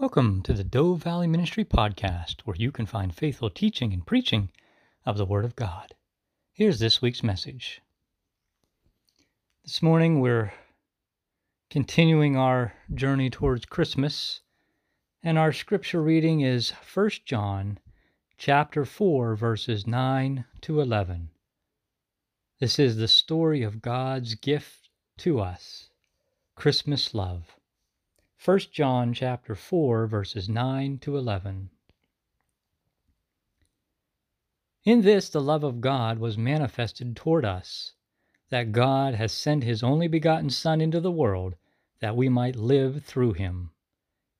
Welcome to the Dove Valley Ministry Podcast, where you can find faithful teaching and preaching of the Word of God. Here's this week's message. This morning we're continuing our journey towards Christmas, and our scripture reading is 1 John chapter 4 verses 9 to 11. This is the story of God's gift to us, Christmas love. 1 John chapter 4 verses 9 to 11. In this the love of God was manifested toward us, that God has sent his only begotten Son into the world, that we might live through him.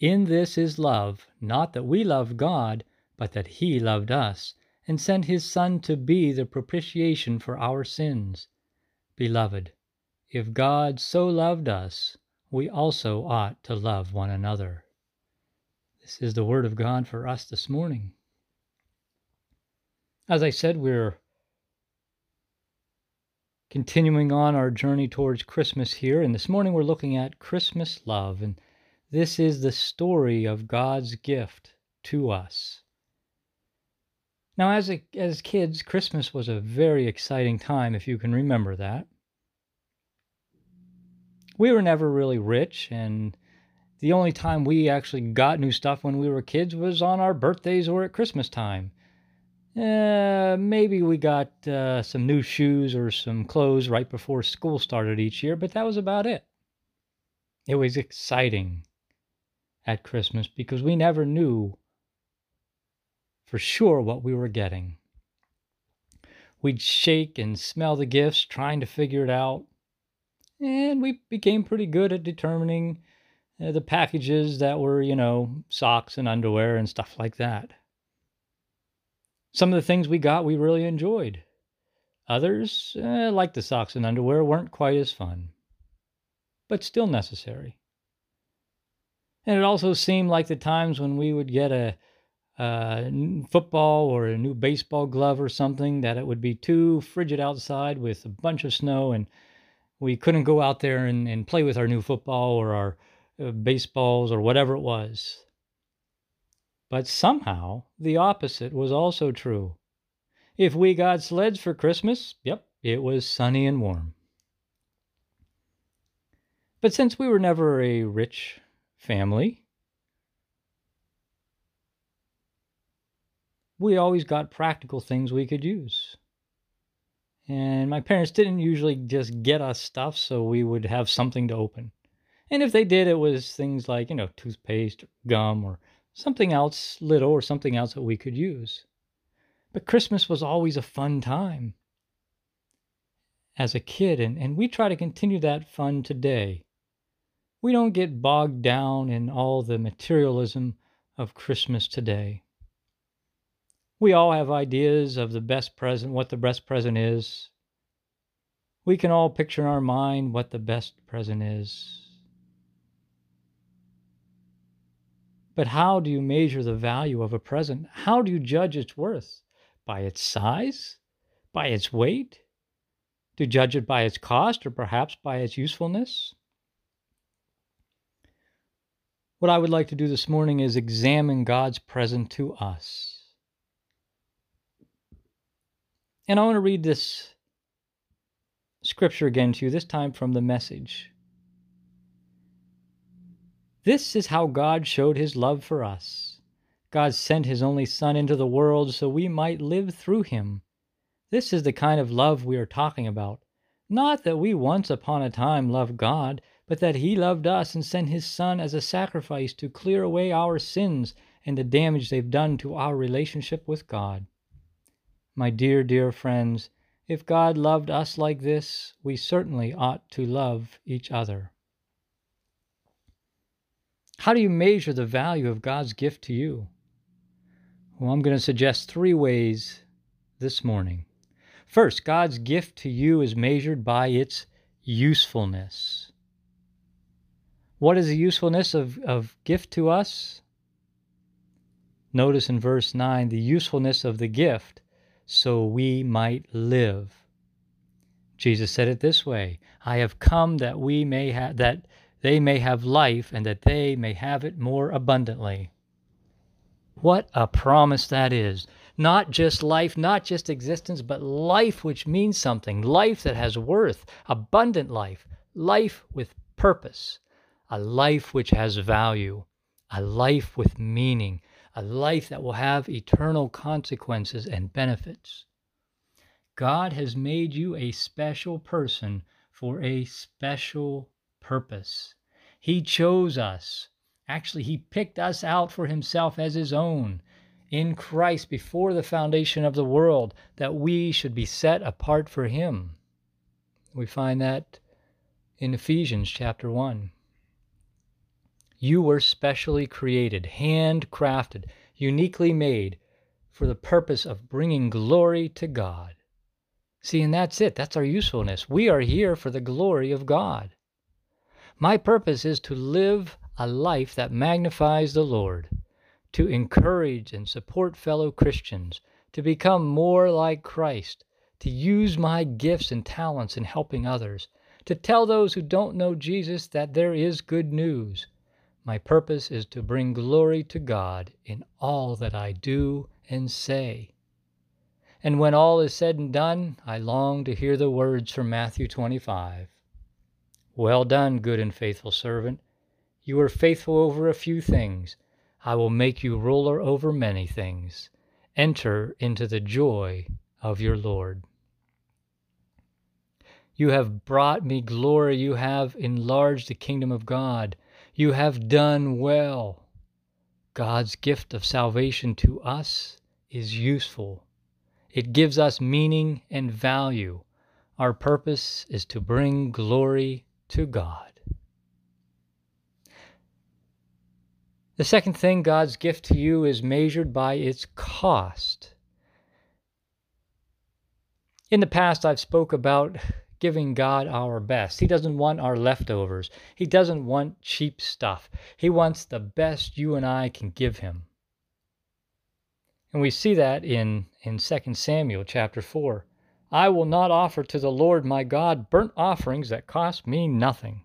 In this is love, not that we loved God, but that he loved us, and sent his Son to be the propitiation for our sins. Beloved, if God so loved us, we also ought to love one another. This is the word of God for us this morning. As I said, we're continuing on our journey towards Christmas here, and this morning we're looking at Christmas love, and this is the story of God's gift to us. Now, as a, as kids, Christmas was a very exciting time, if you can remember that we were never really rich and the only time we actually got new stuff when we were kids was on our birthdays or at Christmas time. Uh, maybe we got uh, some new shoes or some clothes right before school started each year, but that was about it. It was exciting at Christmas because we never knew for sure what we were getting. We'd shake and smell the gifts, trying to figure it out and we became pretty good at determining uh, the packages that were, you know, socks and underwear and stuff like that. Some of the things we got we really enjoyed. Others, uh, like the socks and underwear, weren't quite as fun, but still necessary. And it also seemed like the times when we would get a, a football or a new baseball glove or something that it would be too frigid outside with a bunch of snow and we couldn't go out there and, and play with our new football or our uh, baseballs or whatever it was. But somehow the opposite was also true. If we got sleds for Christmas, yep, it was sunny and warm. But since we were never a rich family, we always got practical things we could use. And my parents didn't usually just get us stuff, so we would have something to open. And if they did, it was things like, you know, toothpaste, or gum, or something else little or something else that we could use. But Christmas was always a fun time as a kid, and, and we try to continue that fun today. We don't get bogged down in all the materialism of Christmas today we all have ideas of the best present, what the best present is. We can all picture in our mind what the best present is. But how do you measure the value of a present? How do you judge its worth? By its size? By its weight? You judge it by its cost or perhaps by its usefulness? What I would like to do this morning is examine God's present to us. And I want to read this scripture again to you, this time from the message. This is how God showed his love for us. God sent his only Son into the world so we might live through him. This is the kind of love we are talking about. Not that we once upon a time loved God, but that he loved us and sent his Son as a sacrifice to clear away our sins and the damage they've done to our relationship with God. My dear, dear friends, if God loved us like this, we certainly ought to love each other. How do you measure the value of God's gift to you? Well, I'm going to suggest three ways this morning. First, God's gift to you is measured by its usefulness. What is the usefulness of, of gift to us? Notice in verse 9 the usefulness of the gift so we might live. Jesus said it this way I have come that we may have that they may have life and that they may have it more abundantly. What a promise that is! Not just life, not just existence, but life which means something, life that has worth, abundant life, life with purpose, a life which has value, a life with meaning, a life that will have eternal consequences and benefits. God has made you a special person for a special purpose. He chose us. Actually, He picked us out for Himself as His own in Christ before the foundation of the world, that we should be set apart for Him. We find that in Ephesians chapter 1. You were specially created, handcrafted, uniquely made for the purpose of bringing glory to God. See, and that's it. That's our usefulness. We are here for the glory of God. My purpose is to live a life that magnifies the Lord, to encourage and support fellow Christians, to become more like Christ, to use my gifts and talents in helping others, to tell those who don't know Jesus that there is good news. My purpose is to bring glory to God in all that I do and say. And when all is said and done, I long to hear the words from Matthew 25. Well done, good and faithful servant. You are faithful over a few things. I will make you ruler over many things. Enter into the joy of your Lord. You have brought me glory. You have enlarged the kingdom of God. You have done well. God's gift of salvation to us is useful. It gives us meaning and value. Our purpose is to bring glory to God. The second thing, God's gift to you is measured by its cost. In the past, I've spoke about giving God our best. He doesn't want our leftovers. He doesn't want cheap stuff. He wants the best you and I can give him. And we see that in, in 2 Samuel chapter 4. I will not offer to the Lord my God burnt offerings that cost me nothing.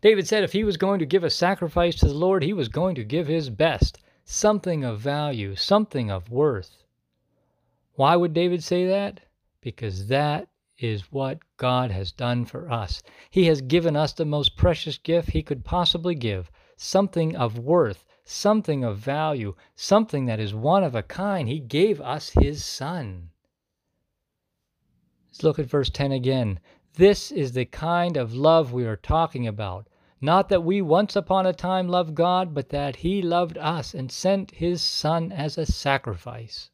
David said if he was going to give a sacrifice to the Lord, he was going to give his best, something of value, something of worth. Why would David say that? Because that is what God has done for us. He has given us the most precious gift He could possibly give something of worth, something of value, something that is one of a kind. He gave us His Son. Let's look at verse 10 again. This is the kind of love we are talking about. Not that we once upon a time loved God, but that He loved us and sent His Son as a sacrifice.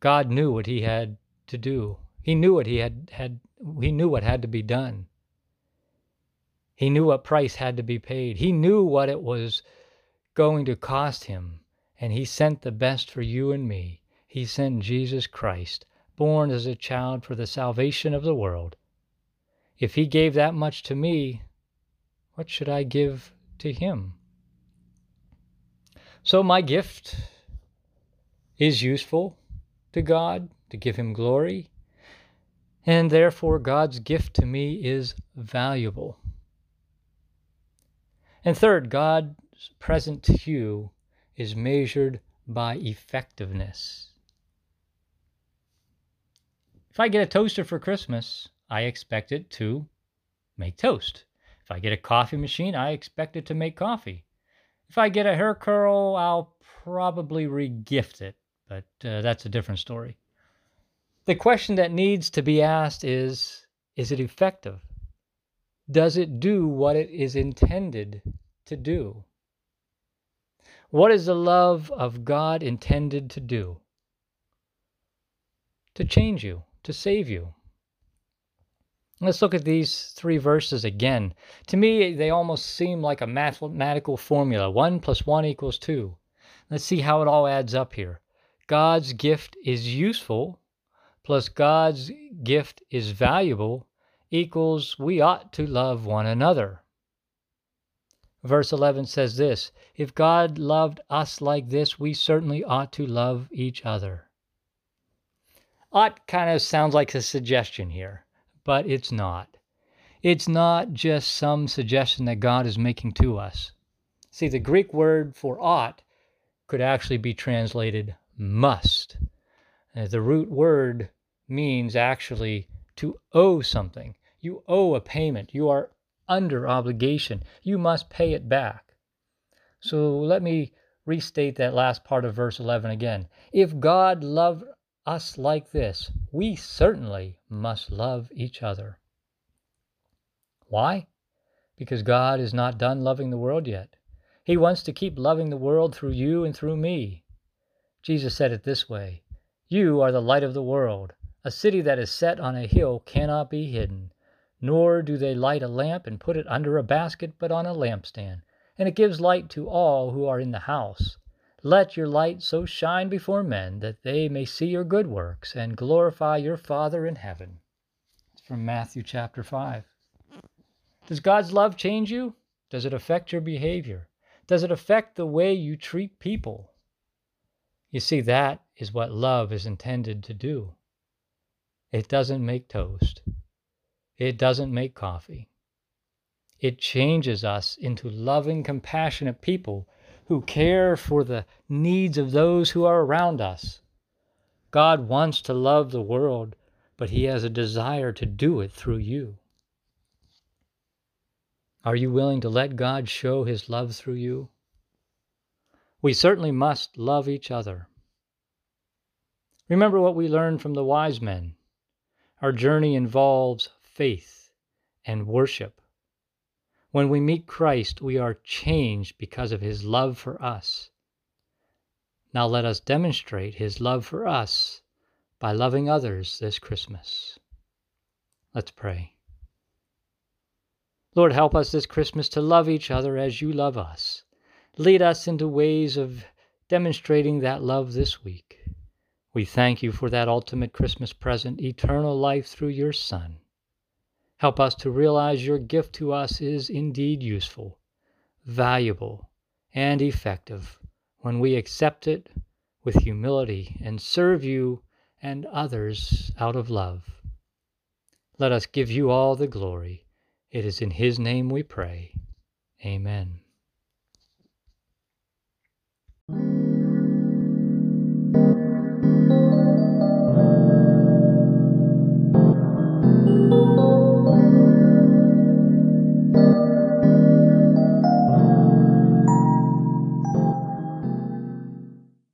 God knew what He had to do. He knew what he had had he knew what had to be done. He knew what price had to be paid. He knew what it was going to cost him, and he sent the best for you and me. He sent Jesus Christ, born as a child for the salvation of the world. If he gave that much to me, what should I give to him? So my gift is useful to God to give him glory, and therefore God's gift to me is valuable. And third, God's present to you is measured by effectiveness. If I get a toaster for Christmas, I expect it to make toast. If I get a coffee machine, I expect it to make coffee. If I get a hair curl, I'll probably regift it, but uh, that's a different story. The question that needs to be asked is Is it effective? Does it do what it is intended to do? What is the love of God intended to do? To change you, to save you. Let's look at these three verses again. To me, they almost seem like a mathematical formula 1 plus 1 equals 2. Let's see how it all adds up here. God's gift is useful plus God's gift is valuable equals we ought to love one another. Verse 11 says this If God loved us like this, we certainly ought to love each other. Ought kind of sounds like a suggestion here, but it's not. It's not just some suggestion that God is making to us. See, the Greek word for ought could actually be translated must. Uh, the root word means actually to owe something. You owe a payment. You are under obligation. You must pay it back. So let me restate that last part of verse 11 again. If God loved us like this, we certainly must love each other. Why? Because God is not done loving the world yet. He wants to keep loving the world through you and through me. Jesus said it this way You are the light of the world. A city that is set on a hill cannot be hidden. Nor do they light a lamp and put it under a basket, but on a lampstand, and it gives light to all who are in the house. Let your light so shine before men that they may see your good works and glorify your Father in heaven. It's from Matthew chapter 5. Does God's love change you? Does it affect your behavior? Does it affect the way you treat people? You see, that is what love is intended to do. It doesn't make toast. It doesn't make coffee. It changes us into loving, compassionate people who care for the needs of those who are around us. God wants to love the world, but He has a desire to do it through you. Are you willing to let God show His love through you? We certainly must love each other. Remember what we learned from the wise men. Our journey involves faith and worship. When we meet Christ, we are changed because of his love for us. Now let us demonstrate his love for us by loving others this Christmas. Let's pray. Lord, help us this Christmas to love each other as you love us. Lead us into ways of demonstrating that love this week. We thank you for that ultimate Christmas present, eternal life through your Son. Help us to realize your gift to us is indeed useful, valuable, and effective when we accept it with humility and serve you and others out of love. Let us give you all the glory. It is in His name we pray. Amen.